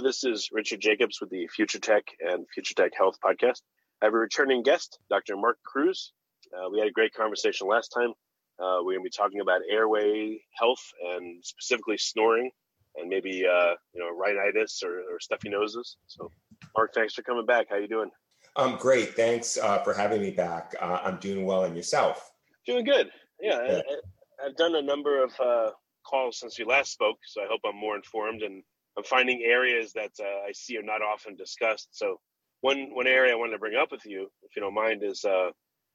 Hello, this is Richard Jacobs with the Future Tech and Future Tech Health podcast. I have a returning guest, Dr. Mark Cruz. Uh, we had a great conversation last time. Uh, we're going to be talking about airway health and specifically snoring and maybe uh, you know rhinitis or, or, stuffy noses. So, Mark, thanks for coming back. How you doing? I'm great. Thanks uh, for having me back. Uh, I'm doing well, and yourself? Doing good. Yeah, yeah. I, have done a number of uh, calls since we last spoke, so I hope I'm more informed and I'm finding areas that uh, I see are not often discussed. So one one area I wanted to bring up with you, if you don't mind, is uh,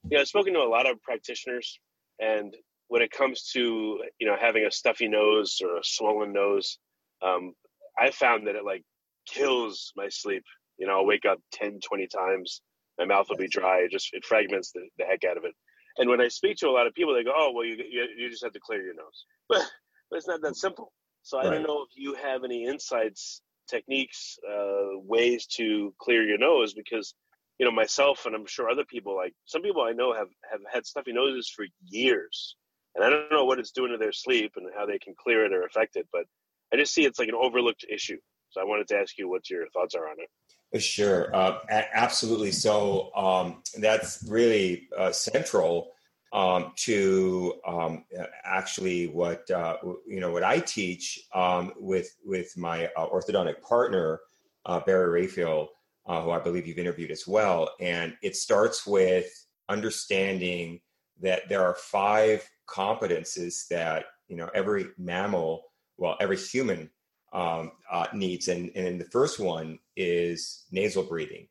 you know I've spoken to a lot of practitioners, and when it comes to you know having a stuffy nose or a swollen nose, um, I found that it like kills my sleep. You know, I'll wake up 10, 20 times. My mouth will be dry. It just it fragments the, the heck out of it. And when I speak to a lot of people, they go, "Oh, well, you you, you just have to clear your nose," but but it's not that simple. So I right. don't know if you have any insights, techniques, uh, ways to clear your nose because you know myself and I'm sure other people like some people I know have have had stuffy noses for years, and I don't know what it's doing to their sleep and how they can clear it or affect it, but I just see it's like an overlooked issue. So I wanted to ask you what your thoughts are on it. Sure, uh, absolutely. So um, that's really uh, central um, to um, actually what uh, you know what I teach um, with with my uh, orthodontic partner uh, Barry Raphael, uh, who I believe you've interviewed as well, and it starts with understanding that there are five competences that you know every mammal, well, every human um, uh, needs, and and the first one is nasal breathing.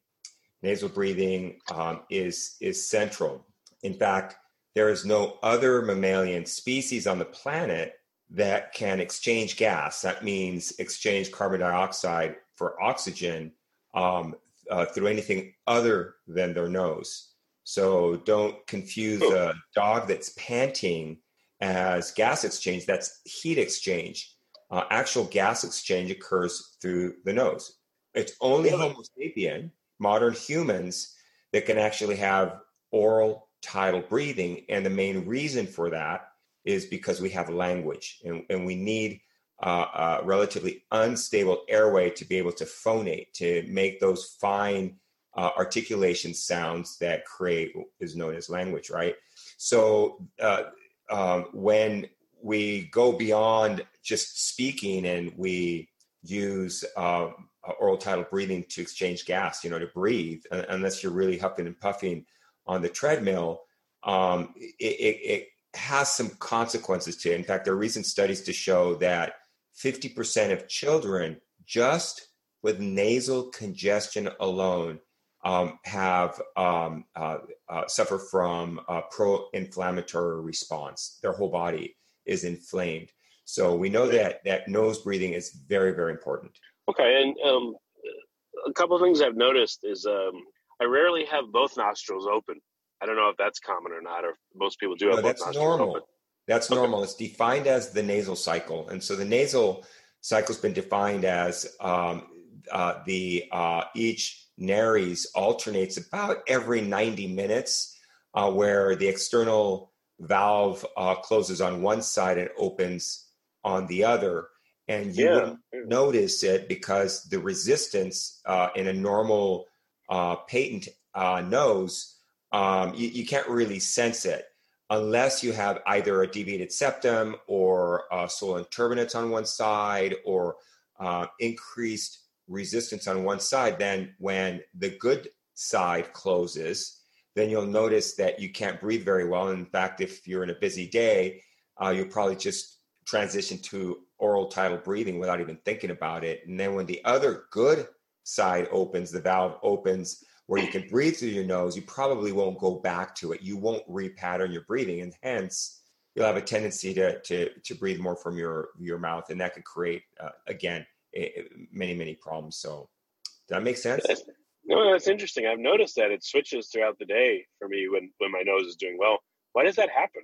Nasal breathing um, is is central. In fact there is no other mammalian species on the planet that can exchange gas. That means exchange carbon dioxide for oxygen um, uh, through anything other than their nose. So don't confuse a dog that's panting as gas exchange. That's heat exchange. Uh, actual gas exchange occurs through the nose. It's only Homo sapien, modern humans, that can actually have oral tidal breathing. And the main reason for that is because we have language and, and we need uh, a relatively unstable airway to be able to phonate, to make those fine uh, articulation sounds that create is known as language, right? So uh, um, when we go beyond just speaking and we use um, oral tidal breathing to exchange gas, you know, to breathe, unless you're really huffing and puffing on the treadmill, um, it, it, it, has some consequences to it. In fact, there are recent studies to show that 50% of children just with nasal congestion alone um, have um, uh, uh, suffer from a pro-inflammatory response. Their whole body is inflamed. So we know that that nose breathing is very, very important. Okay, and um, a couple of things I've noticed is um, I rarely have both nostrils open. I don't know if that's common or not, or most people do have. No, that's normal. Open. That's okay. normal. It's defined as the nasal cycle, and so the nasal cycle has been defined as um, uh, the uh, each nares alternates about every 90 minutes, uh, where the external valve uh, closes on one side and opens on the other. And you yeah. wouldn't notice it because the resistance uh, in a normal uh, patent uh, nose um, you, you, can't really sense it unless you have either a deviated septum or uh, swollen turbinates on one side or uh, increased resistance on one side, then when the good side closes, then you'll notice that you can't breathe very well. In fact, if you're in a busy day, uh, you'll probably just transition to oral tidal breathing without even thinking about it. And then when the other good side opens, the valve opens where you can breathe through your nose, you probably won't go back to it. You won't repattern your breathing. And hence, you'll have a tendency to, to, to breathe more from your, your mouth. And that could create, uh, again, many, many problems. So, does that make sense? No, that's interesting. I've noticed that it switches throughout the day for me when, when my nose is doing well. Why does that happen?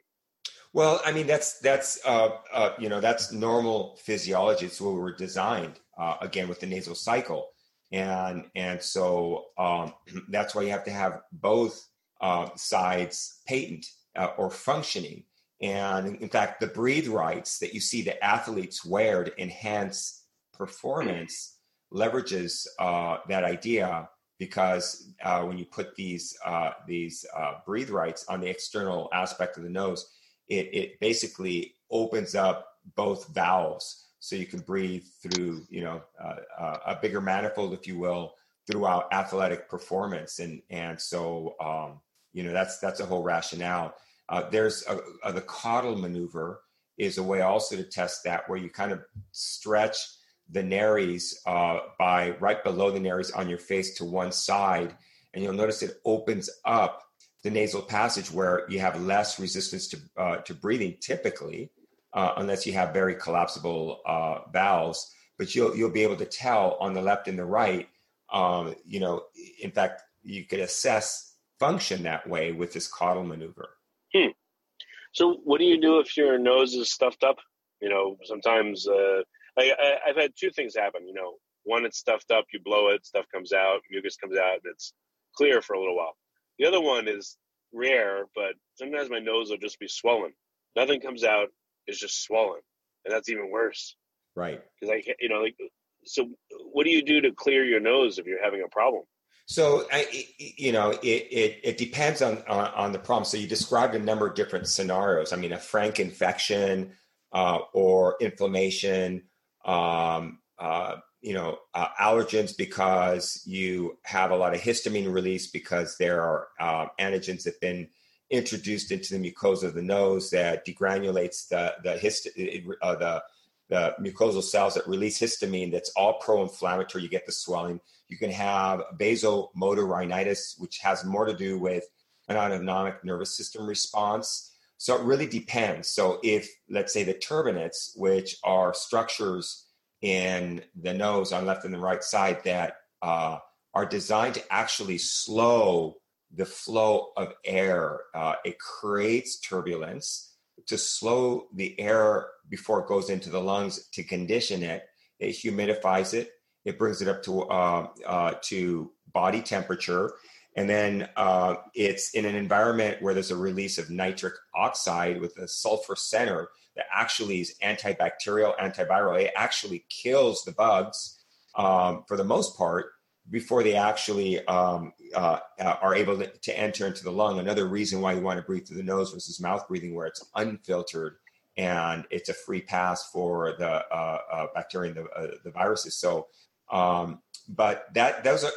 Well, I mean that's that's uh, uh, you know that's normal physiology. It's what we were designed uh, again with the nasal cycle, and and so um, that's why you have to have both uh, sides patent uh, or functioning. And in fact, the breathe rights that you see the athletes wear to enhance performance leverages uh, that idea because when you put these these breathe rights on the external aspect of the nose it, it basically opens up both valves so you can breathe through you know uh, a bigger manifold if you will throughout athletic performance. And and so um, you know that's that's a whole rationale. Uh, there's a, a, the Cottle maneuver is a way also to test that where you kind of stretch the nares uh, by right below the nares on your face to one side. And you'll notice it opens up the nasal passage where you have less resistance to, uh, to breathing typically, uh, unless you have very collapsible uh, valves. But you'll, you'll be able to tell on the left and the right. Um, you know, in fact, you could assess function that way with this Cottle maneuver. Hmm. So, what do you do if your nose is stuffed up? You know, sometimes uh, I, I, I've had two things happen. You know, one, it's stuffed up, you blow it, stuff comes out, mucus comes out, and it's clear for a little while the other one is rare, but sometimes my nose will just be swollen. Nothing comes out; it's just swollen, and that's even worse. Right. Because I, you know, like, so what do you do to clear your nose if you're having a problem? So, I, you know, it, it, it depends on, on, on the problem. So you described a number of different scenarios. I mean, a frank infection uh, or inflammation, um, uh, you know uh, allergens because you have a lot of histamine release because there are uh, antigens that have been introduced into the mucosa of the nose that degranulates the the hist- uh, the the mucosal cells that release histamine that's all pro-inflammatory. You get the swelling. You can have vasomotor rhinitis which has more to do with an autonomic nervous system response. So it really depends. So if let's say the turbinates which are structures in the nose on left and the right side that uh, are designed to actually slow the flow of air. Uh, it creates turbulence to slow the air before it goes into the lungs to condition it. It humidifies it. It brings it up to uh, uh to body temperature, and then uh, it's in an environment where there's a release of nitric oxide with a sulfur center that actually is antibacterial, antiviral. It actually kills the bugs um, for the most part before they actually um, uh, uh, are able to, enter into the lung. Another reason why you want to breathe through the nose versus mouth breathing, where it's unfiltered and it's a free pass for the uh, uh bacteria and the, uh, the viruses. So, um, but that those are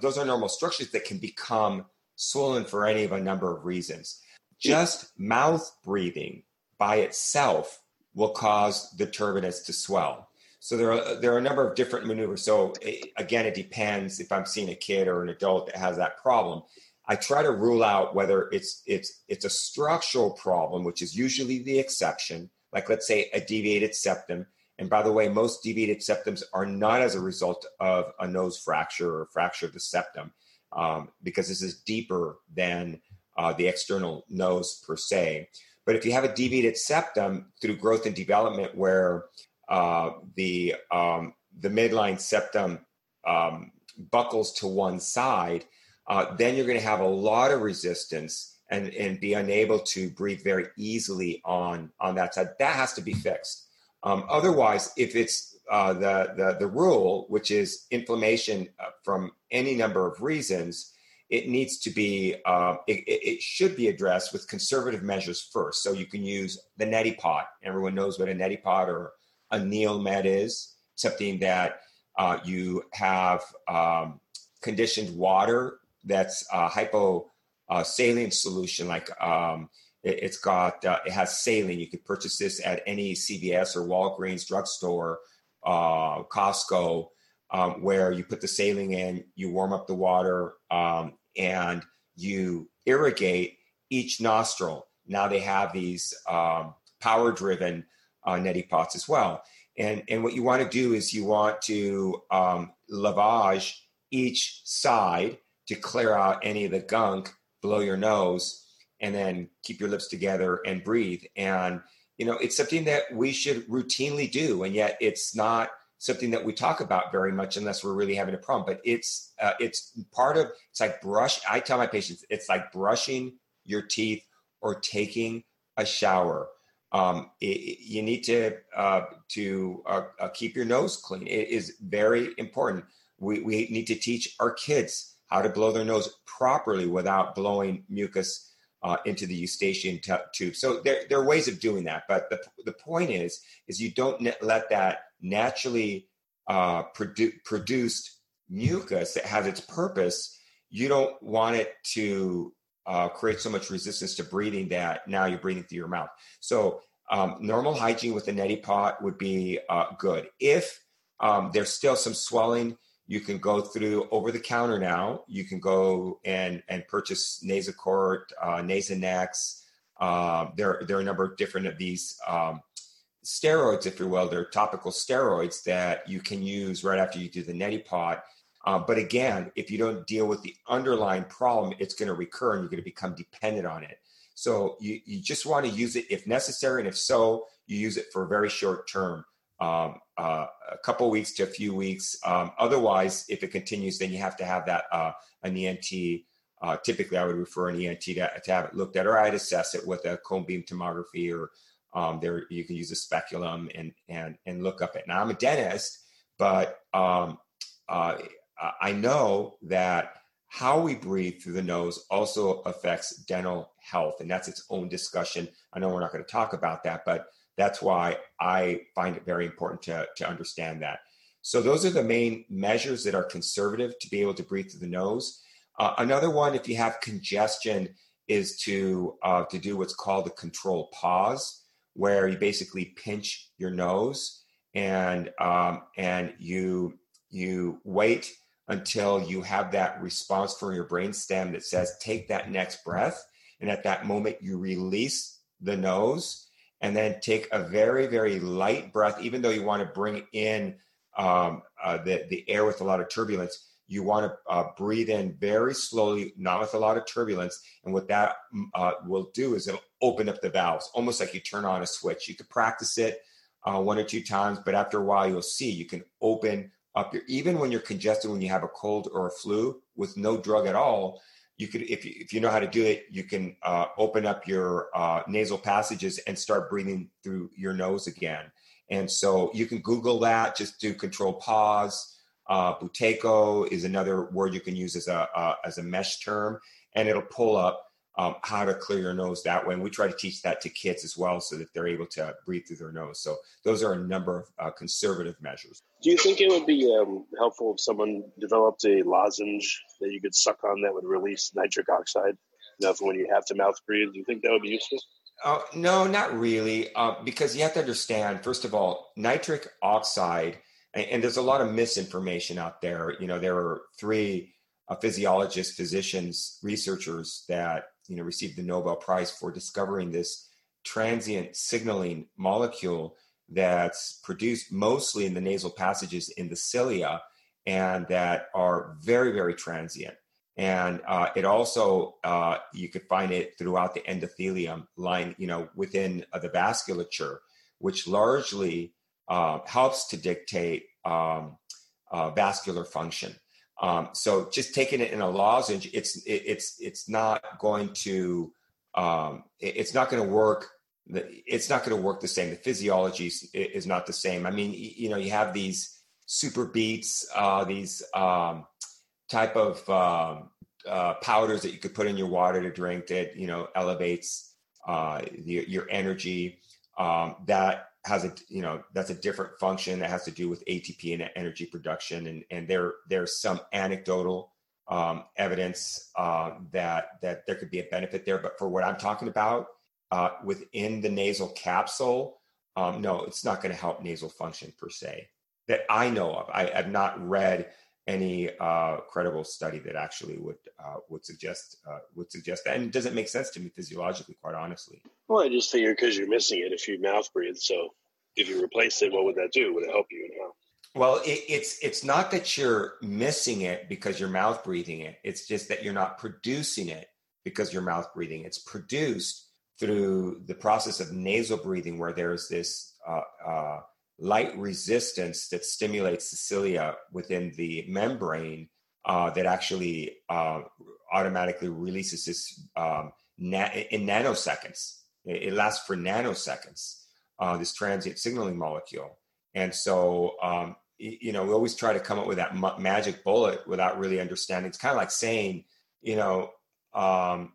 those are normal structures that can become swollen for any of a number of reasons. Just mouth breathing by itself will cause the turbinates to swell. So there are there are a number of different maneuvers. So it, again, it depends if I'm seeing a kid or an adult that has that problem. I try to rule out whether it's it's it's a structural problem, which is usually the exception. Like let's say a deviated septum. And by the way, most deviated septums are not as a result of a nose fracture or fracture of the septum, um, because this is deeper than uh, the external nose per se. But if you have a deviated septum through growth and development, where uh, the um, the midline septum um, buckles to one side, uh, then you're going to have a lot of resistance and and be unable to breathe very easily on on that side. That has to be fixed. Um, otherwise, if it's uh, the, the the rule, which is inflammation uh, from any number of reasons, it needs to be uh, it, it, should be addressed with conservative measures first so you can use the neti pot everyone knows what a neti pot or a NeilMed is something that Uh, you have um, conditioned water that's uh, hypo uh, solution, like um, it, has got uh, it has saline. You could purchase this at any CVS or Walgreens drugstore, uh, Costco, um, where you put the saline in, you warm up the water, um, and you irrigate each nostril. Now they have these um, power driven uh, neti pots as well. And, and what you want to do is you want to um, lavage each side to clear out any of the gunk below your nose and then keep your lips together and breathe. And, you know, it's something that we should routinely do. And yet it's not something that we talk about very much unless we're really having a problem. But it's, uh, it's part of, it's like brush. I tell my patients, it's like brushing your teeth or taking a shower. Um, it, you need to uh, to uh, uh, keep your nose clean. It is very important. We, we need to teach our kids how to blow their nose properly without blowing mucus uh, into the eustachian t- tube. So there, there are ways of doing that. But the, the point is, is you don't let that naturally uh, produ- produced mucus that has its purpose. You don't want it to uh, create so much resistance to breathing that now you're breathing through your mouth. So um, normal hygiene with a neti pot would be uh, good. If um, there's still some swelling, you can go through over the counter now. You can go and and purchase Nasacort, uh, Nasonex. Uh, there, there are a number of different of these um, steroids, if you will. They're topical steroids that you can use right after you do the neti pot uh, but again, if you don't deal with the underlying problem, it's going to recur and you're going to become dependent on it. So you, you just want to use it if necessary. And if so, you use it for a very short term, um, uh, a couple weeks to a few weeks. Um, otherwise, if it continues, then you have to have that uh, an ENT. Uh, typically, I would refer an ENT to, to, have it looked at, or I'd assess it with a cone beam tomography, or um, there you can use a speculum and and and look up it. Now, I'm a dentist, but um, uh, uh, I know that how we breathe through the nose also affects dental health, and that's its own discussion. I know we're not going to talk about that, but that's why I find it very important to, to understand that. So, those are the main measures that are conservative to be able to breathe through the nose. Uh, another one, if you have congestion, is to uh, to do what's called a control pause, where you basically pinch your nose and um, and you you wait until you have that response from your brain stem that says, take that next breath. And at that moment, you release the nose and then take a very, very light breath, even though you want to bring in um, uh, the, the air with a lot of turbulence. You want to uh, breathe in very slowly, not with a lot of turbulence. And what that mm, uh, will do is it'll open up the valves, almost like you turn on a switch. You could practice it uh, one or two times, but after a while, you'll see you can open up your even when you're congested when you have a cold or a flu with no drug at all you could if you, if you know how to do it you can uh, open up your uh, nasal passages and start breathing through your nose again. And so you can google that just do control pause. Uh, buteyko is another word you can use as a uh, as a mesh term and it'll pull up um, how to clear your nose that way. And we try to teach that to kids as well so that they're able to breathe through their nose. So those are a number of uh, conservative measures. Do you think it would be um, helpful if someone developed a lozenge that you could suck on that would release nitric oxide? You know, when you have to mouth breathe, do you think that would be useful? Uh, no, not really, uh, because you have to understand. First of all, nitric oxide, and, and, there's a lot of misinformation out there. You know, there are three uh, physiologists, physicians, researchers that you know received the Nobel Prize for discovering this transient signaling molecule that's produced mostly in the nasal passages in the cilia and that are very very transient. And uh, it also uh, you could find it throughout the endothelium line you know within uh, the vasculature which largely uh, helps to dictate um, uh, vascular function um, so just taking it in a lozenge, it's it, it's it's not going to um, it, it's not going to work. It's not going to work the same. The physiology is, is, not the same. I mean, you know, you have these SuperBeets, uh, these um, type of um, uh, powders that you could put in your water to drink that you know elevates uh, the, your energy. Um, that has a you know that's a different function that has to do with ATP and energy production, and and there there's some anecdotal um, evidence uh, that that there could be a benefit there. But for what I'm talking about uh, within the nasal capsule, um, no, it's not going to help nasal function per se that I know of. I have not read any uh, credible study that actually would uh, would suggest uh, would suggest that, and it doesn't make sense to me physiologically, quite honestly. Well, I just figure because you're missing it if you mouth breathe. So if you replace it, what would that do? Would it help you and how? Well, it, it's it's not that you're missing it because you're mouth breathing it. It's just that you're not producing it because you're mouth breathing. It's produced through the process of nasal breathing, where there's this uh, uh, light resistance that stimulates the cilia within the membrane uh, that actually uh, automatically releases this um, na- in nanoseconds. It, lasts for nanoseconds, uh, this transient signaling molecule. And so, um, you know, we always try to come up with that ma- magic bullet without really understanding. It's kind of like saying, you know, um,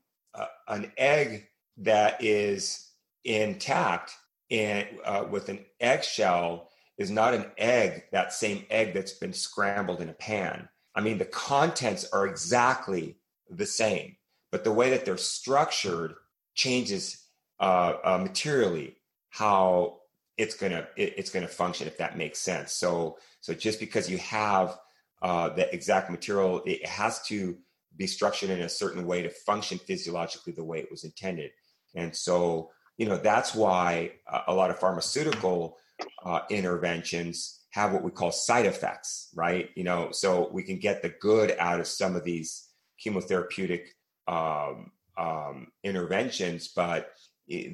an egg that is intact and uh, with an eggshell is not an egg, that same egg that's been scrambled in a pan. I mean, the contents are exactly the same, but the way that they're structured changes uh, uh, materially how it's gonna it, it's gonna function if that makes sense. So so just because you have uh, the exact material, it has to be structured in a certain way to function physiologically the way it was intended. And so you know that's why a lot of pharmaceutical uh, interventions have what we call side effects right you know so we can get the good out of some of these chemotherapeutic um, um, interventions but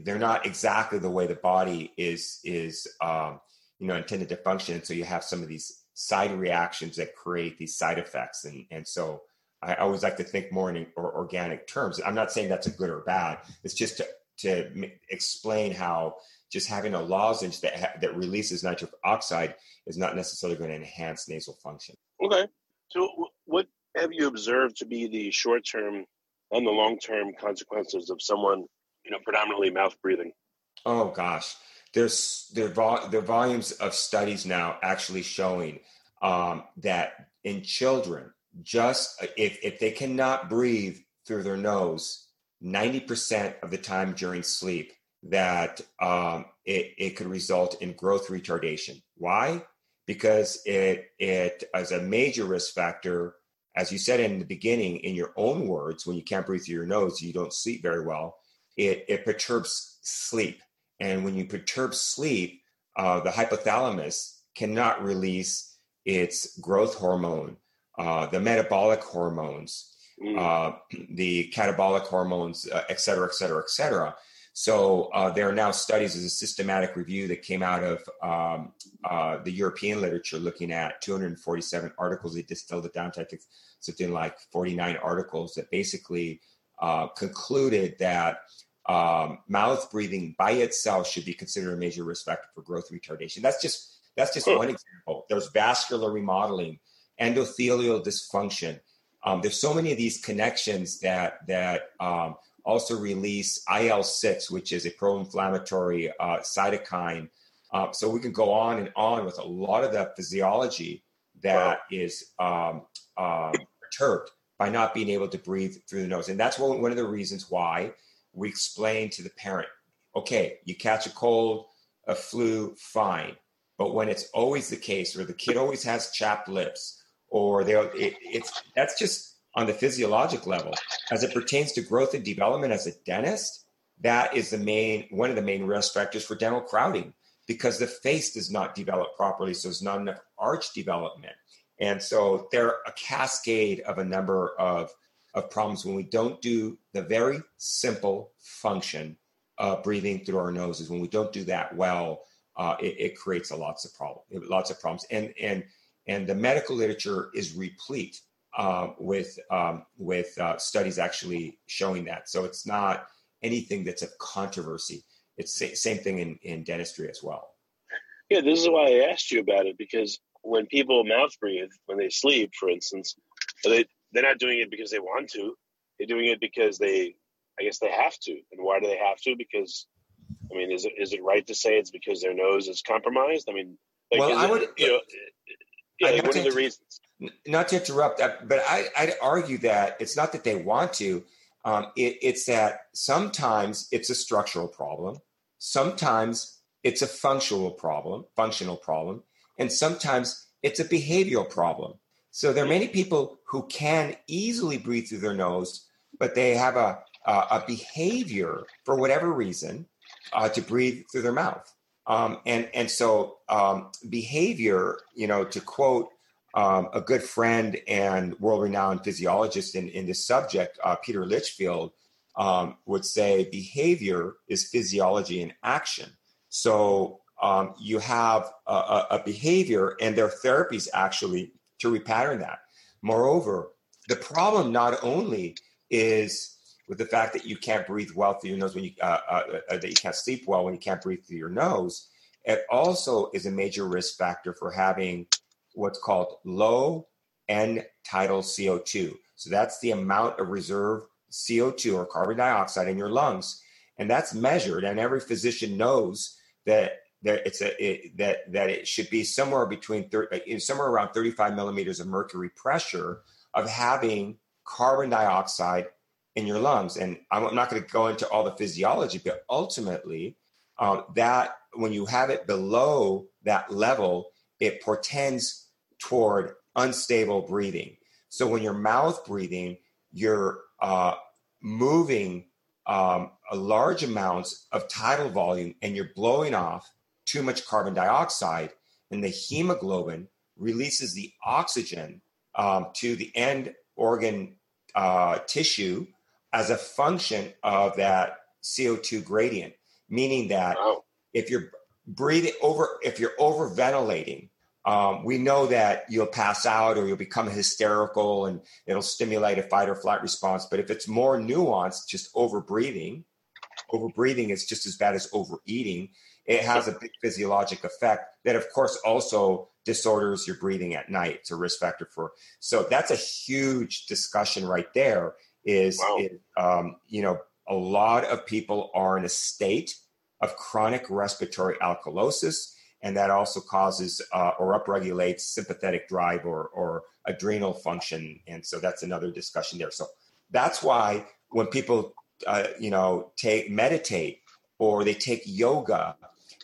they're not exactly the way the body is is um, you know intended to function so you have some of these side reactions that create these side effects and and so I always like to think more in organic terms. I'm not saying that's a good or bad. It's just to to explain how just having a lozenge that ha- that releases nitric oxide is not necessarily going to enhance nasal function. Okay. So, what have you observed to be the short term and the long term consequences of someone, you know, predominantly mouth breathing? Oh gosh, there's there vol- there volumes of studies now actually showing um, that in children, just if if they cannot breathe through their nose 90% of the time during sleep that um, it, it could result in growth retardation. Why? Because it, it is a major risk factor. As you said in the beginning, in your own words, when you can't breathe through your nose, you don't sleep very well. It, it perturbs sleep. And when you perturb sleep, uh, the hypothalamus cannot release its growth hormone, uh, the metabolic hormones, mm. uh, the catabolic hormones, uh, et cetera, et cetera, et cetera. So uh, there are now studies as a systematic review that came out of um, uh, the European literature looking at 247 articles. They distilled it down to I think something like 49 articles that basically uh, concluded that um, mouth breathing by itself should be considered a major risk factor for growth retardation. That's just that's just one example. There's vascular remodeling, endothelial dysfunction, um, there's so many of these connections that that um, also release IL six, which is a pro-inflammatory uh, cytokine. Uh, so we can go on and on with a lot of the physiology that is um, um, perturbed by not being able to breathe through the nose, and that's one, one of the reasons why we explain to the parent, okay, you catch a cold, a flu, fine, but when it's always the case, where the kid always has chapped lips or they it, it's that's just on the physiologic level. As it pertains to growth and development as a dentist that is the main one of the main risk factors for dental crowding because the face does not develop properly so there's not enough arch development. And so there are a cascade of a number of of problems when we don't do the very simple function of breathing through our noses. When we don't do that well uh, it, it, creates a lots of problems lots of problems. And and and the medical literature is replete uh, with um, with uh, studies actually showing that. So it's not anything that's a controversy. It's the same thing in, in dentistry as well. Yeah, this is why I asked you about it because when people mouth breathe when they sleep, for instance, they they're not doing it because they want to. They're doing it because they, I guess, they have to. And why do they have to? Because I mean, is it is it right to say it's because their nose is compromised? I mean, like, well, I would. It, you know, yeah, like, what are the reasons? Not to interrupt, but I, I'd argue that it's not that they want to. Um, it, it's that sometimes it's a structural problem, sometimes it's a functional problem, functional problem, and sometimes it's a behavioral problem. So there are many people who can easily breathe through their nose, but they have a a, a behavior for whatever reason uh, to breathe through their mouth. Um, and and so um, behavior, you know, to quote um, a good friend and world-renowned physiologist in, in this subject, uh, Peter Litchfield, um, would say behavior is physiology in action. So um, you have a, a, behavior, and there are therapies actually to repattern that. Moreover, the problem not only is with the fact that you can't breathe well through your nose when you uh, uh, uh, that you can't sleep well when you can't breathe through your nose, it also is a major risk factor for having what's called low end tidal CO2. So that's the amount of reserve CO2 or carbon dioxide in your lungs, and that's measured. And every physician knows that that it's a it, that that it should be somewhere between 30, uh, somewhere around 35 millimeters of mercury pressure of having carbon dioxide in your lungs. And I'm not going to go into all the physiology, but ultimately, um, that when you have it below that level, it portends toward unstable breathing. So when you're mouth breathing, you're uh, moving um, a large amounts of tidal volume and you're blowing off too much carbon dioxide, and the hemoglobin releases the oxygen um, to the end organ uh, tissue as a function of that CO2 gradient, meaning that wow. if you're breathing over, if you're over ventilating, um, we know that you'll pass out or you'll become hysterical and it'll stimulate a fight or flight response. But if it's more nuanced, just over breathing, over breathing is just as bad as overeating. It has a big physiologic effect that, of course, also disorders your breathing at night. It's a risk factor for. So that's a huge discussion right there is, wow. it, um, you know, a lot of people are in a state of chronic respiratory alkalosis, and that also causes uh, or upregulates sympathetic drive or, or adrenal function. And so that's another discussion there. So that's why when people, uh, you know, take meditate or they take yoga,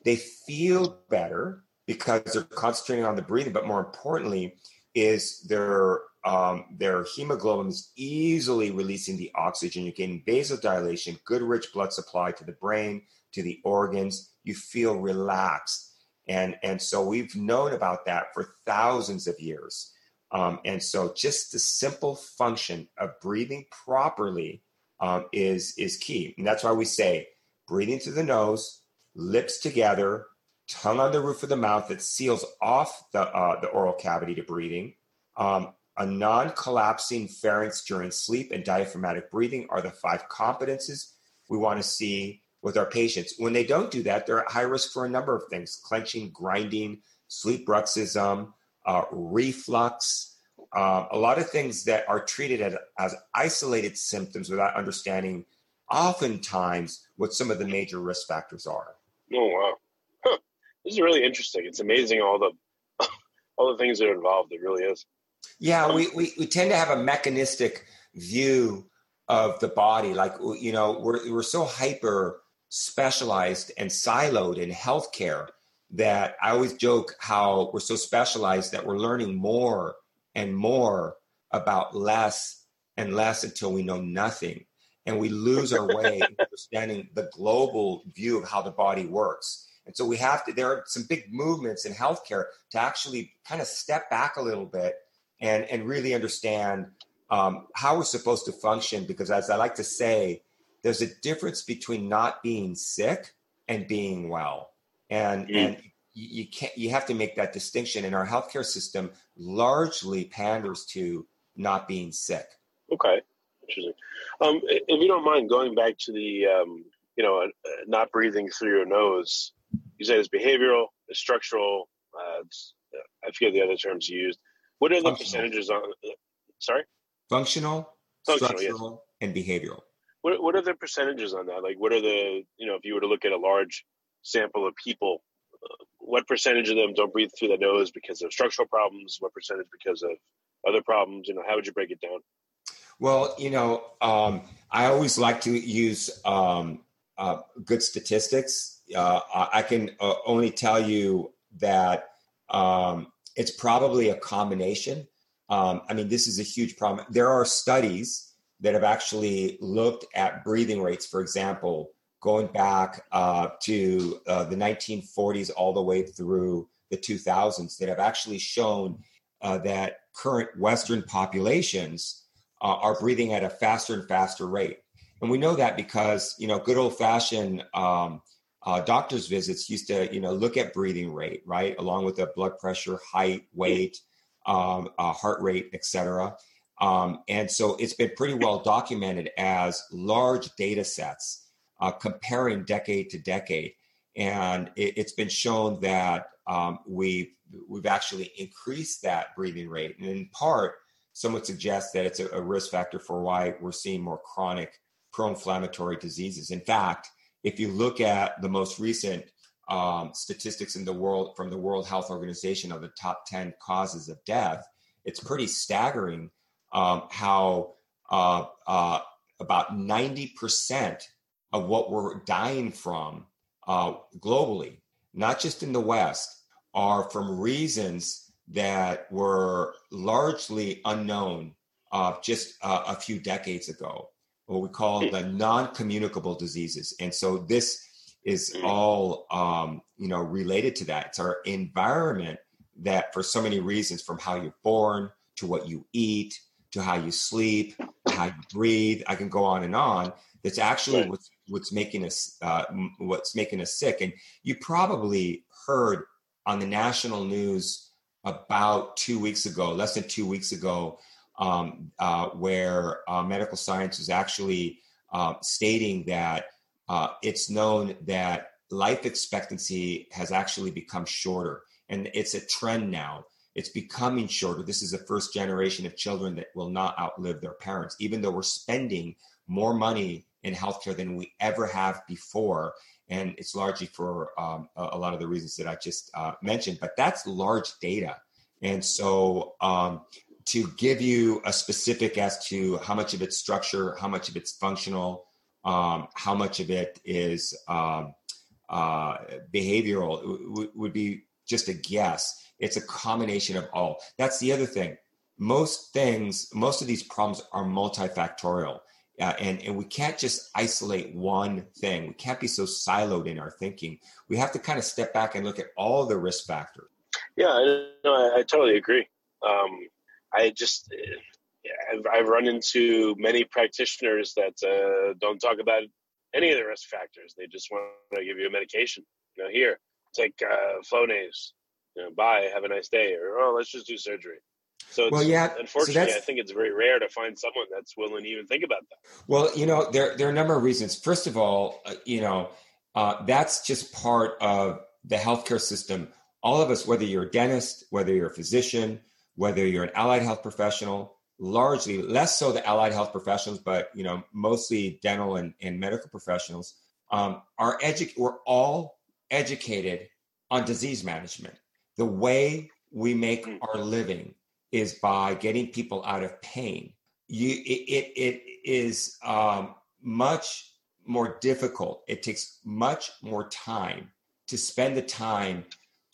they feel better because they're concentrating on the breathing. But more importantly, is they're um, their hemoglobin is easily releasing the oxygen. You're getting vasodilation, good rich blood supply to the brain, to the organs. You feel relaxed. And, and so we've known about that for thousands of years. Um, and so just the simple function of breathing properly um, is, is key. And that's why we say breathing through the nose, lips together, tongue on the roof of the mouth that seals off the, uh, the oral cavity to breathing. Um, a non collapsing pharynx during sleep and diaphragmatic breathing are the five competences we want to see with our patients. When they don't do that, they're at high risk for a number of things clenching, grinding, sleep bruxism, uh, reflux, uh, a lot of things that are treated as, as isolated symptoms without understanding oftentimes what some of the major risk factors are. Oh, wow. Huh. This is really interesting. It's amazing all the all the things that are involved. It really is. Yeah, we, we, we tend to have a mechanistic view of the body. Like, you know, we're, we're so hyper specialized and siloed in healthcare that I always joke how we're so specialized that we're learning more and more about less and less until we know nothing. And we lose our way in understanding the global view of how the body works. And so we have to, there are some big movements in healthcare to actually kind of step back a little bit and and really understand um, how we're supposed to function. Because as I like to say, there's a difference between not being sick and being well, and mm. and you, you can't you have to make that distinction. And our healthcare system largely panders to not being sick. Okay, interesting. Um, if you don't mind going back to the um, you know uh, not breathing through your nose, you say it's behavioral, it's structural. Uh, it's, I forget the other terms you used. What are the percentages on? Sorry. Functional, Functional structural, yes. and behavioral. what what are the percentages on that? Like, what are the you know, if you were to look at a large sample of people, uh, what percentage of them don't breathe through the nose because of structural problems? What percentage because of other problems? You know, how would you break it down? Well, you know, um, I always like to use um, uh, good statistics. Uh, I can uh, only tell you that um, it's probably a combination. Um, I mean, this is a huge problem. There are studies that have actually looked at breathing rates, for example, going back uh, to uh, the 1940s all the way through the 2000s, that have actually shown uh, that current Western populations uh, are breathing at a faster and faster rate. And we know that because, you know, good old fashioned um, uh, doctor's visits used to, you know, look at breathing rate, right, along with the blood pressure, height, weight, um, uh, heart rate, etc. Um, and so it's been pretty well documented as large data sets uh, comparing decade to decade. And it, has been shown that um, we've, we've actually increased that breathing rate. And in part, some would suggest that it's a, a risk factor for why we're seeing more chronic pro-inflammatory diseases. In fact, if you look at the most recent um, statistics in the world from the World Health Organization of the top 10 causes of death, it's pretty staggering um, how uh, uh, about 90% of what we're dying from uh, globally, not just in the West, are from reasons that were largely unknown uh, just uh, a few decades ago, what we call the non-communicable diseases. And so this is all um, you know related to that. It's our environment that, for so many reasons, from how you're born to what you eat to how you sleep, how you breathe. I can go on and on. That's actually right. what's what's making us uh, what's making us sick. And you probably heard on the national news about two weeks ago, less than two weeks ago, um, uh, where uh, medical science is actually uh, stating that uh, it's known that life expectancy has actually become shorter, and it's a trend now it's becoming shorter. This is the first generation of children that will not outlive their parents, even though we're spending more money in healthcare than we ever have before. And it's largely for um, a, lot of the reasons that I just uh, mentioned, but that's large data. And so, um, to give you a specific as to how much of it's structure, how much of it's functional, um, how much of it is um, uh, behavioral, w- would be just a guess. It's a combination of all. That's the other thing. Most things, most of these problems are multifactorial. Uh, and, and we can't just isolate one thing. We can't be so siloed in our thinking. We have to kind of step back and look at all the risk factors. Yeah, I, no, I, I totally agree. Um, I just, I've, I've, run into many practitioners that uh, don't talk about any of the risk factors. They just want to give you a medication. You know, here, take uh, Flonase you know, bye, have a nice day, or oh, let's just do surgery. So well, yeah. Unfortunately, so I think it's very rare to find someone that's willing to even think about that. Well, you know, there there are a number of reasons. First of all, uh, you know, uh, that's just part of the healthcare system. All of us, whether you're a dentist, whether you're a physician, whether you're an allied health professional, largely less so the allied health professionals, but you know, mostly dental and, and medical professionals, um, are edu- We're all educated on disease management the way we make mm. our living is by getting people out of pain. You, it, it, it is um, much more difficult. It takes much more time to spend the time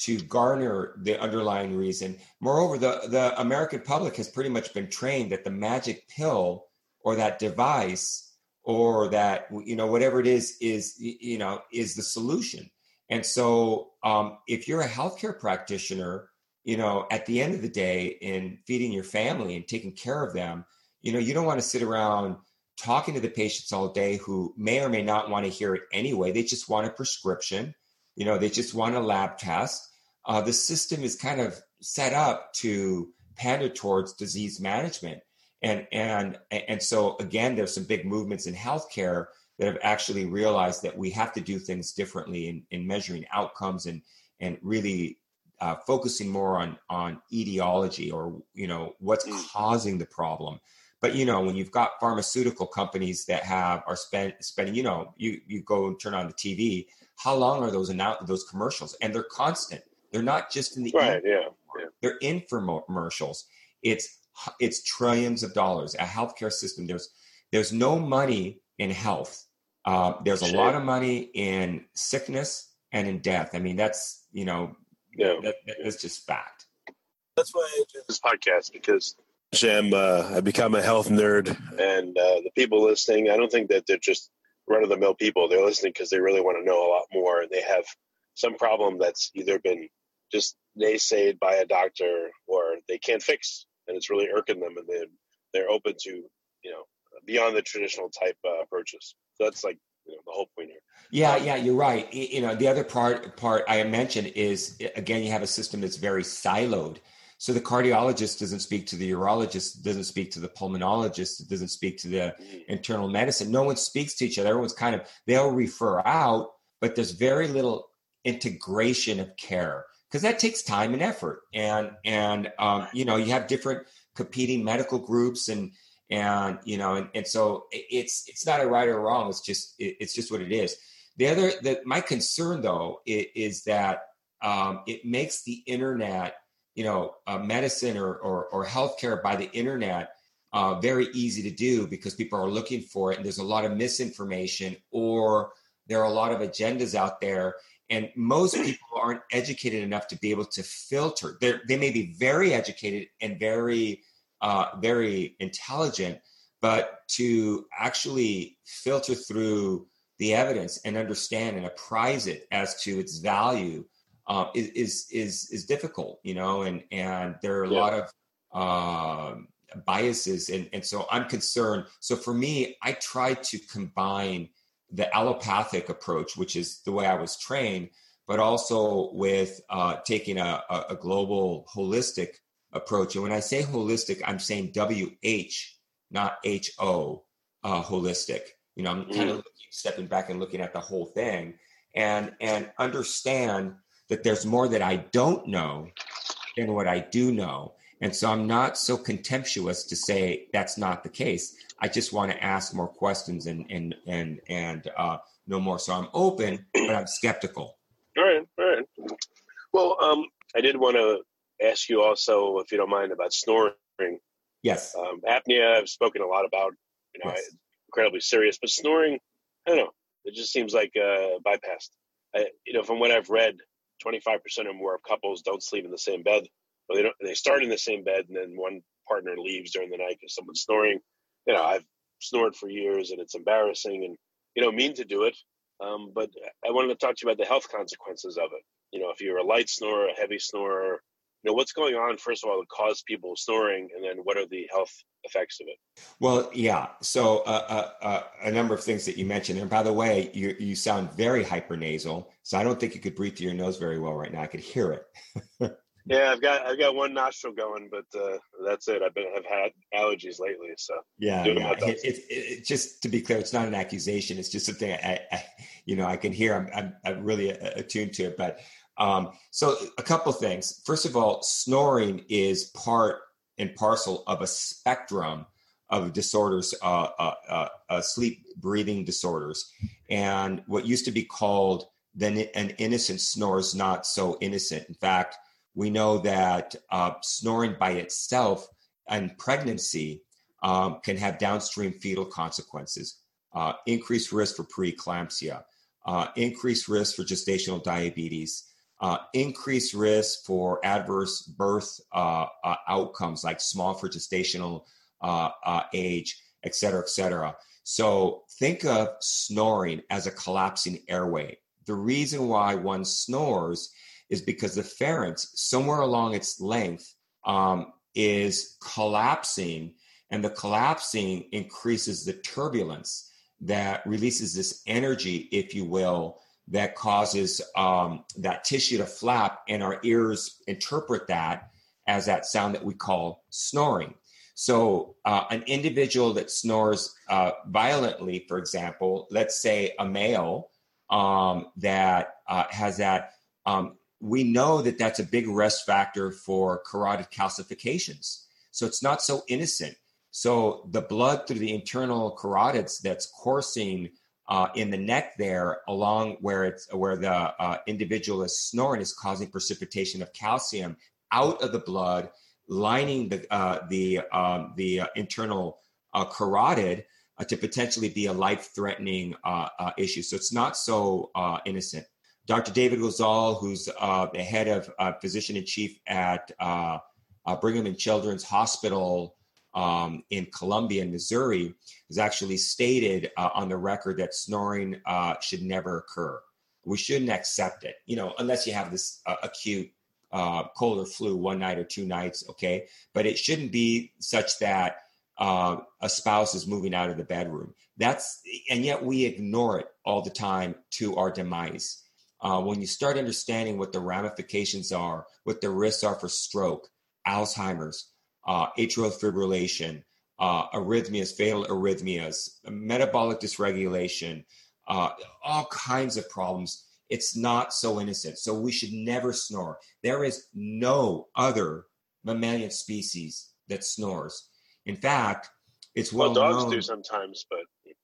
to garner the underlying reason. Moreover, the, the American public has pretty much been trained that the magic pill or that device or that you know whatever it is is you know is the solution and so, um, if you're a healthcare practitioner, you know, at the end of the day, in feeding your family and taking care of them, you know, you don't want to sit around talking to the patients all day who may or may not want to hear it anyway. They just want a prescription, you know, they just want a lab test. Uh, the system is kind of set up to pander towards disease management. And, and, and so again, there's some big movements in healthcare that have actually realized that we have to do things differently in, in measuring outcomes and and really uh, focusing more on on etiology or you know what's mm. causing the problem But you know, when you've got pharmaceutical companies that have are spend, spending, you know, you you go and turn on the TV. How long are those annou- those commercials? And they're constant. They're not just in the right. Yeah, yeah. They're infomercials. It's it's trillions of dollars. A healthcare system. There's there's no money in health. Uh, there's a lot of money in sickness and in death. I mean, that's you know, yeah. that, that's just fact. That's why I do this podcast because I'm uh, I become a health nerd, and uh, the people listening, I don't think that they're just run of the mill people. They're listening because they really want to know a lot more, and they have some problem that's either been just naysayed by a doctor or they can't fix, and it's really irking them, and they they're open to you know beyond the traditional type uh, approaches. So that's like you know, the whole point here. Yeah, yeah, you're right. You know, the other part part I mentioned is again, you have a system that's very siloed. So the cardiologist doesn't speak to the urologist, doesn't speak to the pulmonologist, doesn't speak to the mm-hmm. internal medicine. No one speaks to each other. Everyone's kind of they'll refer out, but there's very little integration of care because that takes time and effort. And and um, you know you have different competing medical groups and and you know and, and so it's it's not a right or wrong. It's just it, it's just what it is. The other that my concern though is, is that um, it makes the internet you know, uh, medicine or, or, or healthcare by the internet uh, very easy to do because people are looking for it and there's a lot of misinformation or there are a lot of agendas out there and most people aren't educated enough to be able to filter They're, they may be very educated and very uh, very intelligent but to actually filter through the evidence and understand and apprise it as to its value um, is is is difficult, you know, and and there are a yeah. lot of uh, biases, and and so I'm concerned. So for me, I try to combine the allopathic approach, which is the way I was trained, but also with uh, taking a, a, global holistic approach. And when I say wholistic, I'm saying W H, not H O, uh, wholistic. You know, I'm kind of mm. stepping back and looking at the whole thing, and and understand that there's more that I don't know than what I do know. And so I'm not so contemptuous to say that's not the case. I just want to ask more questions and and and and uh, know more. So I'm open, but I'm skeptical. All right, all right. Well, um, I did want to ask you also, if you don't mind, about snoring. Yes. Um, apnea, I've spoken a lot about. You know, yes. incredibly serious, but snoring, I don't know. It just seems like uh, bypassed. I, you know, from what I've read, 25% or more of couples don't sleep in the same bed. They don't. They start in the same bed, and then one partner leaves during the night because someone's snoring. You know, I've snored for years, and it's embarrassing, and you know, mean to do it. Um, but I wanted to talk to you about the health consequences of it. You know, if you're a light snorer, a heavy snorer, you know, what's going on? First of all, to cause people snoring, and then what are the health effects of it? Well, yeah. So uh, uh, uh, a number of things that you mentioned. And by the way, you you sound very hypernasal. So I don't think you could breathe through your nose very well right now. I could hear it. yeah, I've got I've got one nostril going, but uh, that's it. I've been I've had allergies lately, so yeah, yeah. It, it, it, just to be clear, it's not an accusation. It's just something I, I you know I can hear. I'm I'm, I'm really attuned to it, but. Um, so a couple things. First of all, snoring is part and parcel of a spectrum of disorders, uh, uh, uh, uh, sleep breathing disorders. And what used to be called then an innocent snore is not so innocent. In fact, we know that uh, snoring by itself and pregnancy um, can have downstream fetal consequences, uh, increased risk for preeclampsia, increased risk for gestational diabetes, uh, increased risk for adverse birth uh, uh, outcomes like small for gestational uh, uh, age, et cetera, et cetera. So think of snoring as a collapsing airway. The reason why one snores is because the pharynx, somewhere along its length, um, is collapsing, and the collapsing increases the turbulence that releases this energy, if you will, that causes um, that tissue to flap, and our ears interpret that as that sound that we call snoring. So, uh, an individual that snores uh, violently, for example, let's say a male um, that uh, has that, um, we know that that's a big risk factor for carotid calcifications. So, it's not so innocent. So the blood through the internal carotids that's coursing uh, in the neck there, along where it's where the uh, individual is snoring, is causing precipitation of calcium out of the blood, lining the uh, the um, the uh, internal uh, carotid uh, to potentially be a life-threatening issue. So it's not so innocent. Dr. David Gozal, who's the head of physician in chief at Brigham and Children's Hospital um, in Columbia, Missouri, has actually stated uh, on the record that snoring uh, should never occur. We shouldn't accept it, you know, unless you have this uh, acute uh, cold or flu one night or two nights, okay? But it shouldn't be such that uh, a spouse is moving out of the bedroom. That's and yet we ignore it all the time to our demise. Uh, when you start understanding what the ramifications are, what the risks are for stroke, Alzheimer's, uh, atrial fibrillation, uh, arrhythmias, fatal arrhythmias, metabolic dysregulation, uh, all kinds of problems. It's not so innocent. So we should never snore. There is no other mammalian species that snores. In fact, it's well, well dogs known. do sometimes, but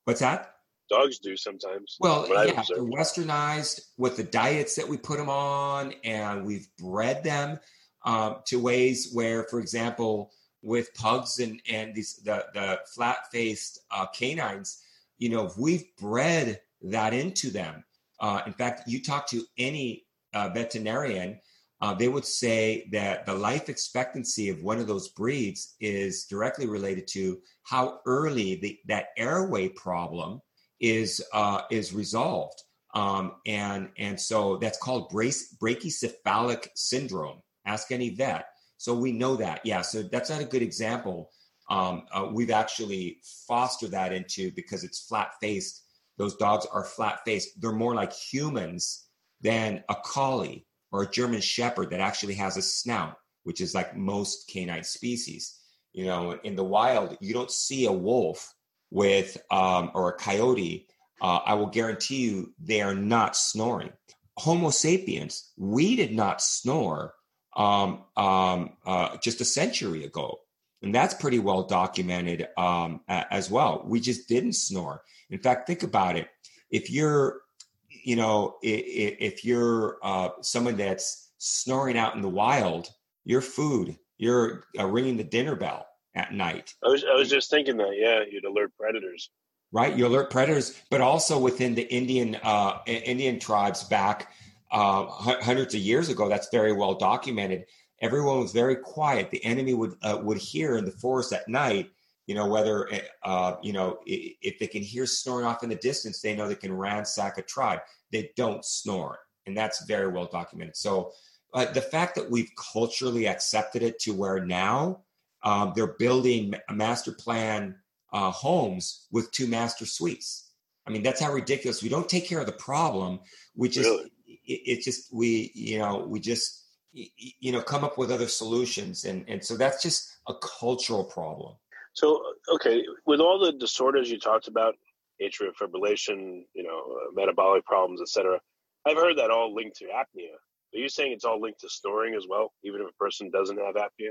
what's that? Dogs do sometimes. Well, yeah, they're westernized with the diets that we put them on, and we've bred them um, to ways where, for example, with pugs and and these the the flat faced uh, canines, you know, we've bred that into them. Uh, in fact, you talk to any uh, veterinarian, uh, they would say that the life expectancy of one of those breeds is directly related to how early the, that airway problem is uh, is resolved. Um, and and so that's called brace, brachycephalic syndrome. Ask any vet. So we know that. Yeah. So that's not a good example. Um, uh, we've actually fostered that into because it's flat faced. Those dogs are flat faced. They're more like humans than a collie or a German shepherd that actually has a snout, which is like most canine species. You know, in the wild, you don't see a wolf with um, or a coyote. Uh, I will guarantee you they are not snoring. Homo sapiens, we did not snore um, um, uh, just a century ago. And that's pretty well documented um, as well. We just didn't snore. In fact, think about it. If you're, you know, if, if you're uh, someone that's snoring out in the wild, you're food. You're uh, ringing the dinner bell at night. I was, I was just thinking that. Yeah, you'd alert predators. Right, you alert predators, but also within the Indian uh, Indian tribes back uh, hundreds of years ago. That's very well documented. Everyone was very quiet. The enemy would uh, would hear in the forest at night. You know whether eh, uh, you know if they can hear snoring off in the distance, they know they can ransack a tribe. They don't snore, and that's very well documented. So uh, the fact that we've culturally accepted it to where now um, they're building a master plan uh, homes with two master suites. I mean, that's how ridiculous. We don't take care of the problem. We just really? it, it just we you know we just you know come up with other solutions and and so that's just a cultural problem so okay with all the disorders you talked about atrial fibrillation you know uh, metabolic problems etc i've heard that all linked to apnea are you saying it's all linked to snoring as well even if a person doesn't have apnea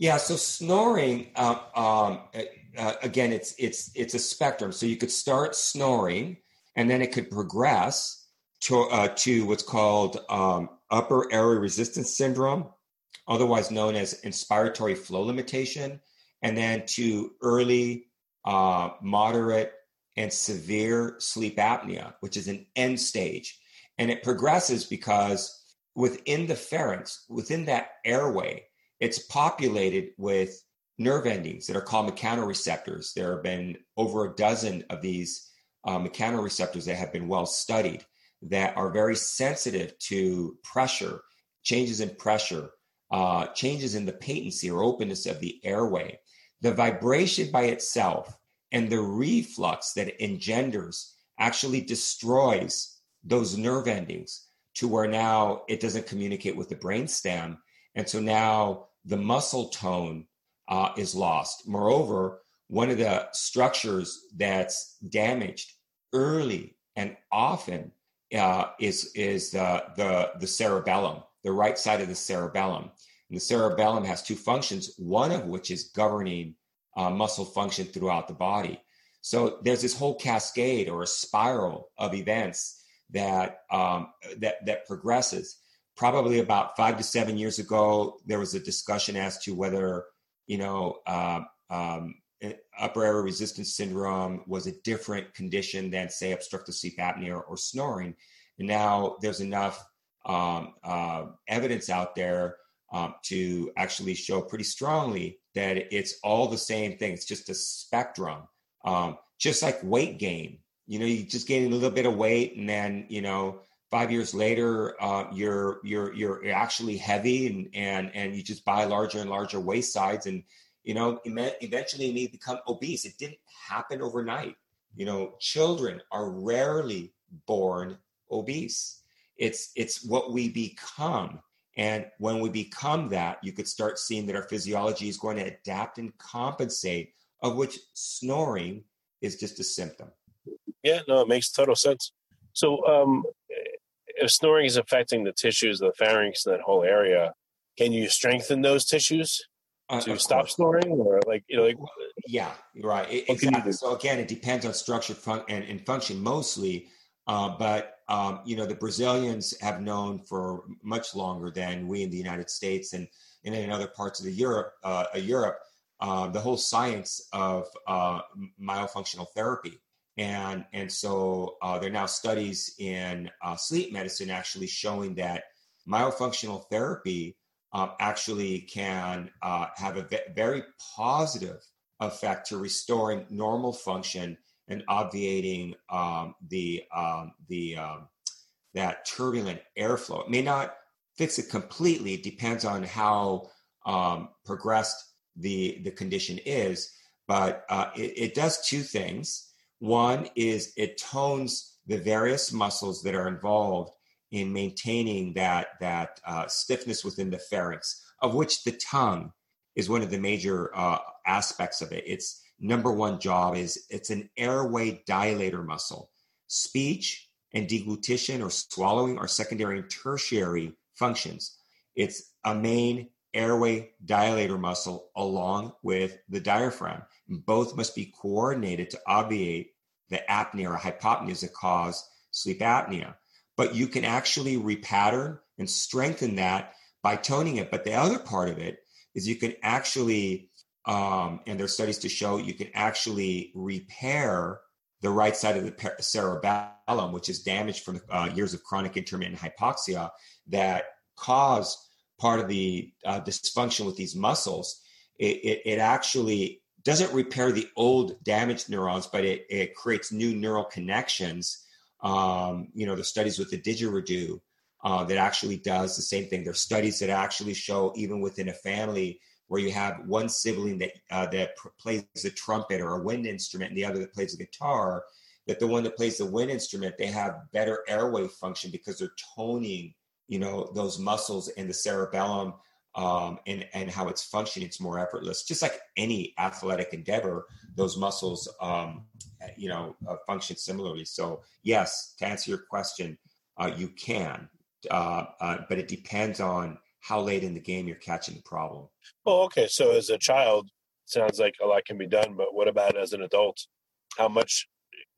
yeah so snoring uh, um, uh, again it's it's it's a spectrum so you could start snoring and then it could progress to, uh, to what's called um, upper airway resistance syndrome, otherwise known as inspiratory flow limitation, and then to early, uh, moderate, and severe sleep apnea, which is an end stage. And it progresses because within the pharynx, within that airway, it's populated with nerve endings that are called mechanoreceptors. There have been over a dozen of these uh, mechanoreceptors that have been well studied that are very sensitive to pressure, changes in pressure, uh, changes in the patency or openness of the airway. The vibration by itself and the reflux that it engenders actually destroys those nerve endings to where now it doesn't communicate with the brainstem. And so now the muscle tone uh, is lost. Moreover, one of the structures that's damaged early and often uh, is is the, the the cerebellum, the right side of the cerebellum. And the cerebellum has two functions, one of which is governing uh, muscle function throughout the body. So there's this whole cascade or a spiral of events that um, that that progresses. Probably about five to seven years ago, there was a discussion as to whether you know uh, um, upper airway resistance syndrome was a different condition than, say, obstructive sleep apnea or, or snoring. And now there's enough um, uh, evidence out there um, to actually show pretty strongly that it's all the same thing. It's just a spectrum, um, just like weight gain. You know, you just gain a little bit of weight, and then you know, five years later, uh, you're you're you're actually heavy, and and and you just buy larger and larger waist sides, and you know, eventually you become obese. It didn't happen overnight. You know, children are rarely born obese. It's it's what we become. And when we become that, you could start seeing that our physiology is going to adapt and compensate, of which snoring is just a symptom. Yeah, no, it makes total sense. So, um, if snoring is affecting the tissues, of the pharynx, and that whole area, can you strengthen those tissues? uh, to stop course. snoring or like you know like yeah right exactly so again it depends on structure fun- and, and function mostly uh, but um, you know the brazilians have known for much longer than we in the united states and, and in other parts of the europe uh, europe uh, the whole science of uh, myofunctional therapy and and so uh, there are now studies in sleep medicine actually showing that myofunctional therapy um, actually can uh, have a very positive effect to restoring normal function and obviating um, the um, the um, that turbulent airflow. It may not fix it completely. It depends on how um, progressed the the condition is, but uh, it, it does two things. One is it tones the various muscles that are involved in maintaining that that uh, stiffness within the pharynx, of which the tongue is one of the major uh, aspects of it. Its number one job is it's an airway dilator muscle. Speech and deglutition or swallowing are secondary and tertiary functions. It's a main airway dilator muscle along with the diaphragm. Both must be coordinated to obviate the apnea or hypopneas that cause sleep apnea but you can actually repattern and strengthen that by toning it. But the other part of it is you can actually, um, and there's studies to show you can actually repair the right side of the cerebellum, which is damaged from uh, years of chronic intermittent hypoxia that cause part of the uh, dysfunction with these muscles. It, it, it, actually doesn't repair the old damaged neurons, but it, it creates new neural connections um, you know, the studies with the didgeridoo uh, that actually does the same thing. There's studies that actually show even within a family where you have one sibling that uh, that pr- plays a trumpet or a wind instrument and the other that plays a guitar, that the one that plays the wind instrument they have better airway function because they're toning, you know, those muscles in the cerebellum um, and and how it's functioning. It's more effortless, just like any athletic endeavor. Those muscles um, you know uh, function similarly. So yes, to answer your question, uh, you can, uh, uh, but it depends on how late in the game you're catching the problem. Oh, okay. So as a child, sounds like a lot can be done, but what about as an adult? How much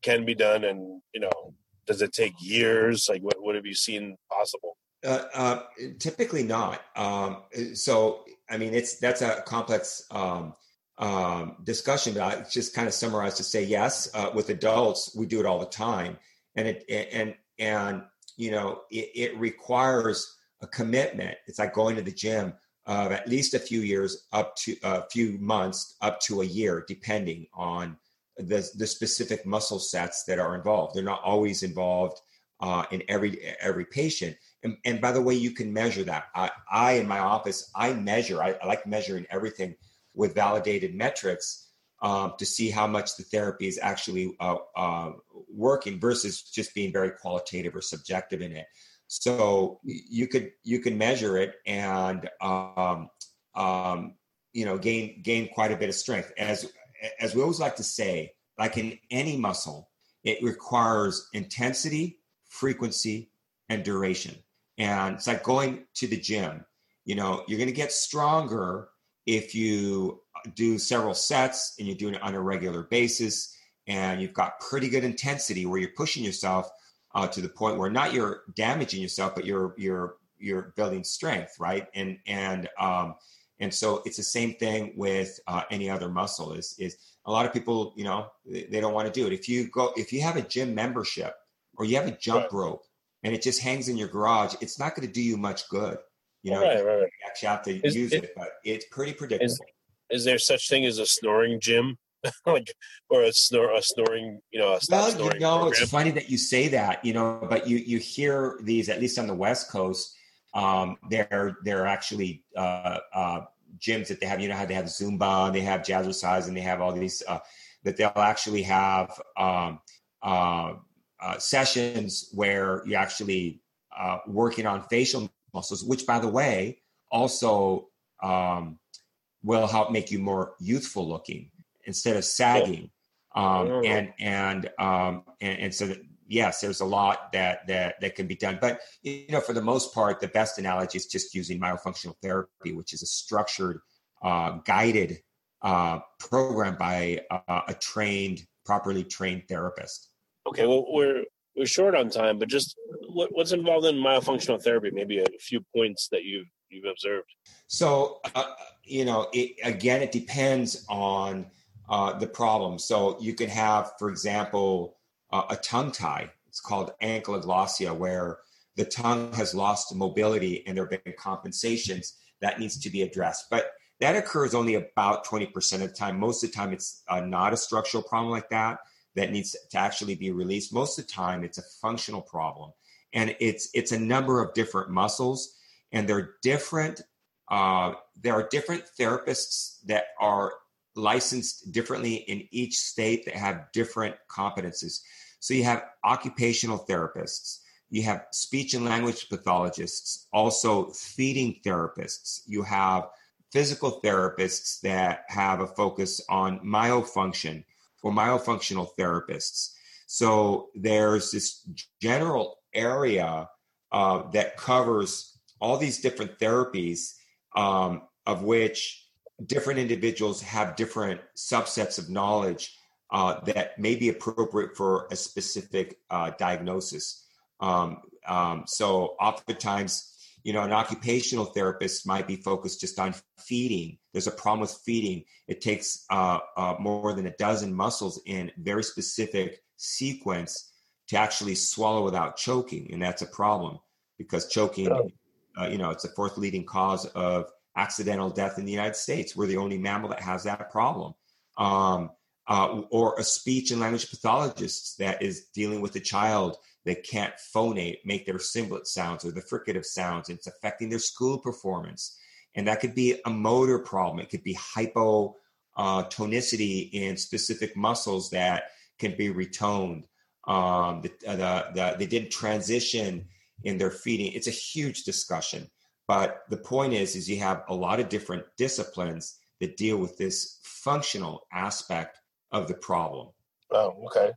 can be done, and you know, does it take years? Like, what what have you seen possible? Uh, uh, typically not. Um, so, I mean, it's that's a complex um, um, discussion, but I just kind of summarized to say yes. Uh, with adults, we do it all the time, and it and and you know it, it requires a commitment. It's like going to the gym of at least a few years, up to a few months, up to a year, depending on the the specific muscle sets that are involved. They're not always involved uh, in every every patient. And, and, by the way, you can measure that. I, I in my office, I measure. I, I like measuring everything with validated metrics um, to see how much the therapy is actually uh, uh, working versus just being very qualitative or subjective in it. So you could you can measure it and um, um, you know gain gain quite a bit of strength. As as we always like to say, like in any muscle, it requires intensity, frequency, and duration. And it's like going to the gym. You know, you're going to get stronger if you do several sets and you're doing it on a regular basis and you've got pretty good intensity where you're pushing yourself uh, to the point where not you're damaging yourself, but you're you're you're building strength, right? And and um, and so it's the same thing with uh, any other muscle. Is is a lot of people, you know, they, they don't want to do it. If you go, if you have a gym membership or you have a jump right. rope and it just hangs in your garage, it's not going to do you much good. You know, right, right, you actually have to is, use it, it, but it's pretty predictable. Is, is there such thing as a snoring gym? like or a snore a snoring you know a well you know program. it's funny that you say that you know but you you hear these at least on the west coast um they're they're actually uh uh gyms that they have you know how they have zumba they have jazzercise and they have all these uh that they'll actually have um uh, uh sessions where you're actually uh working on facial muscles which by the way also um will help make you more youthful looking instead of sagging. Um, oh. and and um, and, and so that, yes, there's a lot that that that can be done. But you know, for the most part, the best analogy is just using myofunctional therapy, which is a structured, uh, guided uh, program by uh, a trained, properly trained therapist. Okay, well, we're we're short on time, but just what, what's involved in myofunctional therapy? Maybe a few points that you've you've observed. So, uh, you know, it, again, it depends on uh, the problem. So you could have, for example, uh, a tongue tie. It's called ankyloglossia, where the tongue has lost mobility and there have been compensations that needs to be addressed. But that occurs only about 20% of the time. Most of the time, it's uh, not a structural problem like that that needs to actually be released. Most of the time, it's a functional problem. And it's it's a number of different muscles, and they're different. Uh, there are different therapists that are licensed differently in each state that have different competencies. So you have occupational therapists, you have speech and language pathologists, also feeding therapists, you have physical therapists that have a focus on myofunction or myofunctional therapists. So there's this general area uh, that covers all these different therapies, um, of which different individuals have different subsets of knowledge uh, that may be appropriate for a specific uh, diagnosis. Um, um, so oftentimes, you know, an occupational therapist might be focused just on feeding. There's a problem with feeding. It takes uh, uh more than a dozen muscles in very specific sequence to actually swallow without choking, and that's a problem because choking, uh, you know, it's the fourth leading cause of accidental death in the United States. We're the only mammal that has that problem. Um, uh, or a speech and language pathologist that is dealing with a child that can't phonate, make their sibilant sounds or the fricative sounds. It's affecting their school performance. And that could be a motor problem. It could be hypotonicity uh, in specific muscles that can be retoned. Um, the, uh, the, the, they didn't transition in their feeding. It's a huge discussion. But the point is, is you have a lot of different disciplines that deal with this functional aspect of the problem. Oh, okay.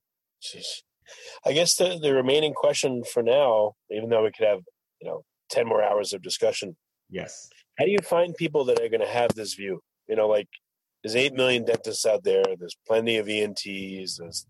I guess the, the remaining question for now, even though we could have, you know, 10 more hours of discussion. Yes. How do you find people that are going to have this view? You know, like there's 8 million dentists out there. There's plenty of ENTs. There's,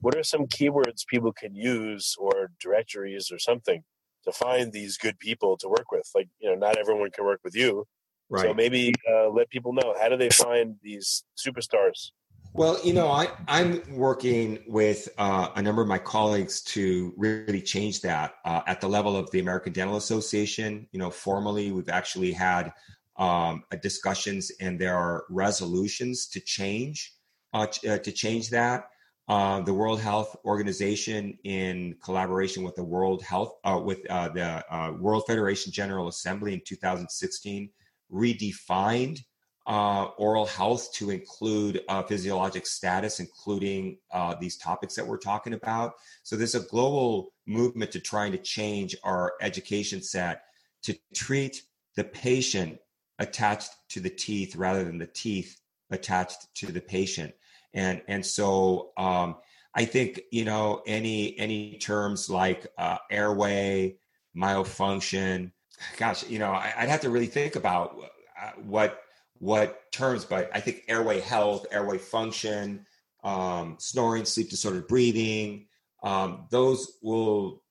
what are some keywords people can use or directories or something to find these good people to work with. Like, you know, not everyone can work with you. Right. So maybe uh, let people know how do they find these superstars? Well, you know, I, I'm working with uh, a number of my colleagues to really change that uh, at the level of the American Dental Association. You know, formally, we've actually had um, discussions and there are resolutions to change uh, uh to change that. Uh, the World Health Organization, in collaboration with the World Health, uh, with the World Federation General Assembly in 2016, redefined uh, oral health to include uh, physiologic status, including these topics that we're talking about. So there's a global movement to trying to change our education set to treat the patient attached to the teeth rather than the teeth attached to the patient and and so um, I think you know any any terms like uh, airway, myofunction. Gosh, you know I, would have to really think about uh, what what terms, but I think airway health, airway function, um, snoring, sleep disordered breathing, um, those will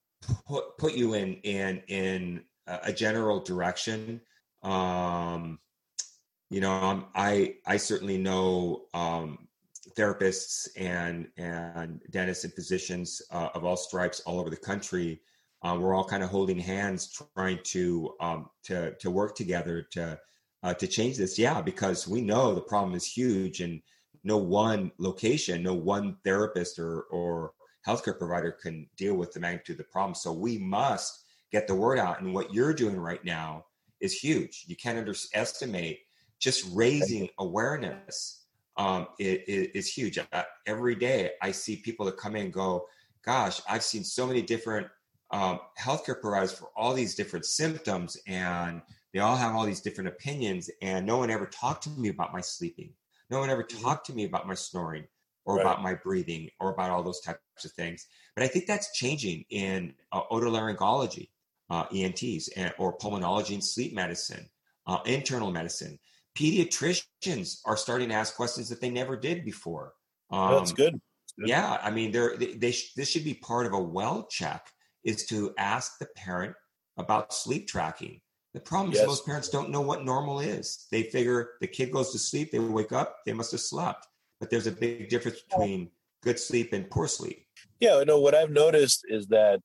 put, put you in in in a general direction. Um, you know, I I certainly know um, therapists and and dentists and physicians uh, of all stripes all over the country. Uh, we're all kind of holding hands, trying to um, to to work together to uh, to change this. Yeah, because we know the problem is huge, and no one location, no one therapist or or healthcare provider can deal with the magnitude of the problem. So we must get the word out. And what you're doing right now is huge. You can't underestimate just raising awareness um, is, huge. Uh, every day I see people that come in and go, gosh, I've seen so many different um, healthcare providers for all these different symptoms and they all have all these different opinions and no one ever talked to me about my sleeping. No one ever mm-hmm. talked to me about my snoring or right. about my breathing or about all those types of things. But I think that's changing in uh, otolaryngology, uh, ENTs, and, or pulmonology and sleep medicine, uh, internal medicine. Pediatricians are starting to ask questions that they never did before. Um, that's good. good. Yeah, I mean, they, they sh- this should be part of a well check is to ask the parent about sleep tracking. The problem yes. is most parents don't know what normal is. They figure the kid goes to sleep, they wake up, they must have slept but there's a big difference between good sleep and poor sleep. Yeah, you know what I've noticed is that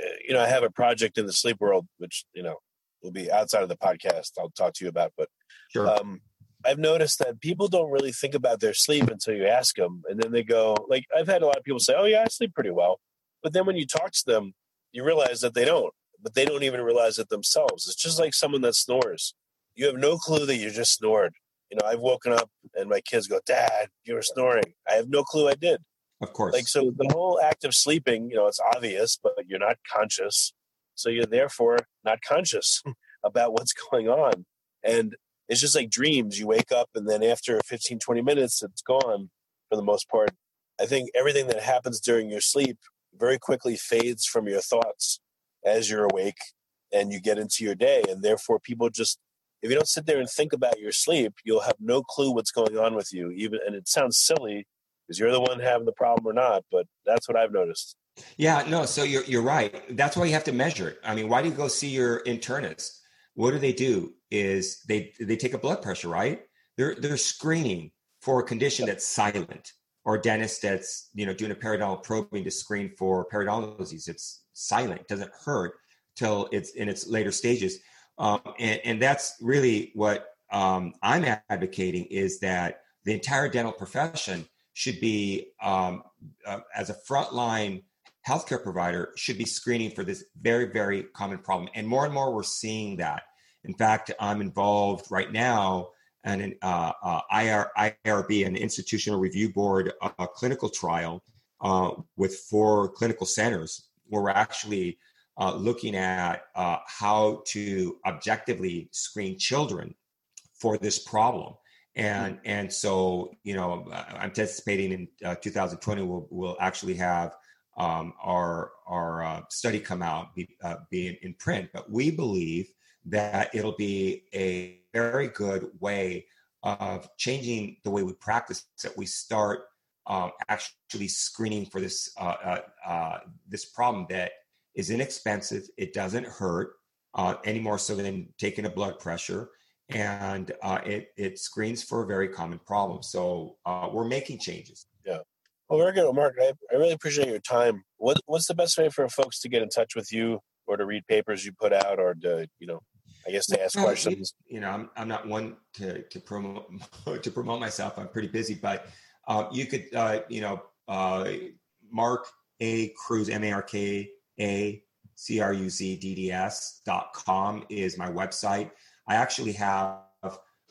uh, you know I have a project in the sleep world, which you know will be outside of the podcast. I'll talk to you about, but sure. um, I've noticed that people don't really think about their sleep until you ask them, and then they go like I've had a lot of people say, "Oh yeah, I sleep pretty well," but then when you talk to them, you realize that they don't. But they don't even realize it themselves. It's just like someone that snores. You have no clue that you just snored you know, I've woken up and my kids go, Dad, you were snoring. I have no clue I did. Of course. Like, so the whole act of sleeping, you know, it's obvious, but you're not conscious. So you're therefore not conscious about what's going on. And it's just like dreams. You wake up and then after 15, 20 minutes, it's gone for the most part. I think everything that happens during your sleep very quickly fades from your thoughts as you're awake and you get into your day. And therefore, people just if you don't sit there and think about your sleep, you'll have no clue what's going on with you. Even and it sounds silly because you're the one having the problem or not, but that's what I've noticed. Yeah, no, so you're you're right. That's why you have to measure it. I mean, why do you go see your internist? What do they do? Is they they take a blood pressure, right? They're they're screening for a condition that's silent, or a dentist that's you know doing a periodontal probing to screen for periodontal disease. It's silent, doesn't hurt till it's in its later stages. Um, and, and, that's really what um, I'm advocating is that the entire dental profession should be, um, uh, as a frontline healthcare provider, should be screening for this very, very common problem. And more and more, we're seeing that. In fact, I'm involved right now in an uh, uh, IR, IRB, an institutional review board, a clinical trial uh, with four clinical centers we're actually uh, looking at uh, how to objectively screen children for this problem. And, and so, you know, I'm anticipating in uh, 2020 we'll, we'll actually have um, our, our uh, study come out, be, uh, be in, in print. But we believe that it'll be a very good way of changing the way we practice, that we start um, actually screening for this uh, uh, uh, this problem that is inexpensive. It doesn't hurt uh, any more so than taking a blood pressure, and uh, it it screens for a very common problem. So uh, we're making changes. Yeah. Well, very good, Mark. I, I really appreciate your time. What what's the best way for folks to get in touch with you, or to read papers you put out, or to you know, I guess to ask questions? You know, I'm I'm not one to to promote to promote myself. I'm pretty busy, but uh, you could uh, you know uh, Mark A Cruz M A R K a c r u z d d s dot com is my website. I actually have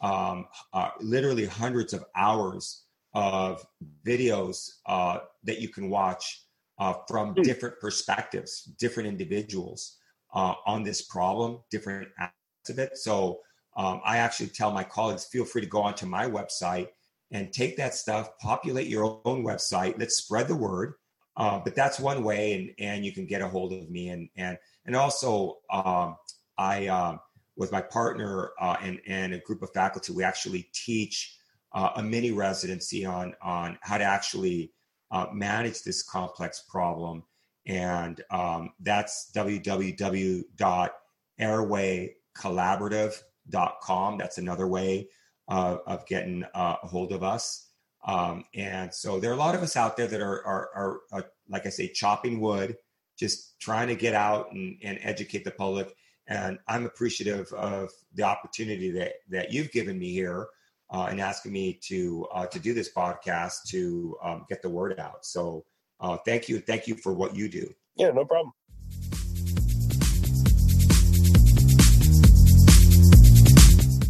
um, uh, literally hundreds of hours of videos uh, that you can watch uh, from hmm. different perspectives, different individuals uh, on this problem, different aspects of it. So um, I actually tell my colleagues, feel free to go onto my website and take that stuff, populate your own website. Let's spread the word. Uh, but that's one way, and, and you can get a hold of me. And and and also, um, I um, with my partner uh, and, and a group of faculty, we actually teach uh, a mini residency on, on how to actually uh, manage this complex problem. And um, that's www.airwaycollaborative.com. That's another way uh, of getting uh, a hold of us. Um, and so there are a lot of us out there that are, are, are, are, like I say, chopping wood, just trying to get out and, and educate the public. And I'm appreciative of the opportunity that, that you've given me here uh, and asking me to uh, to do this podcast to um, get the word out. So uh, thank you, thank you for what you do. Yeah, no problem.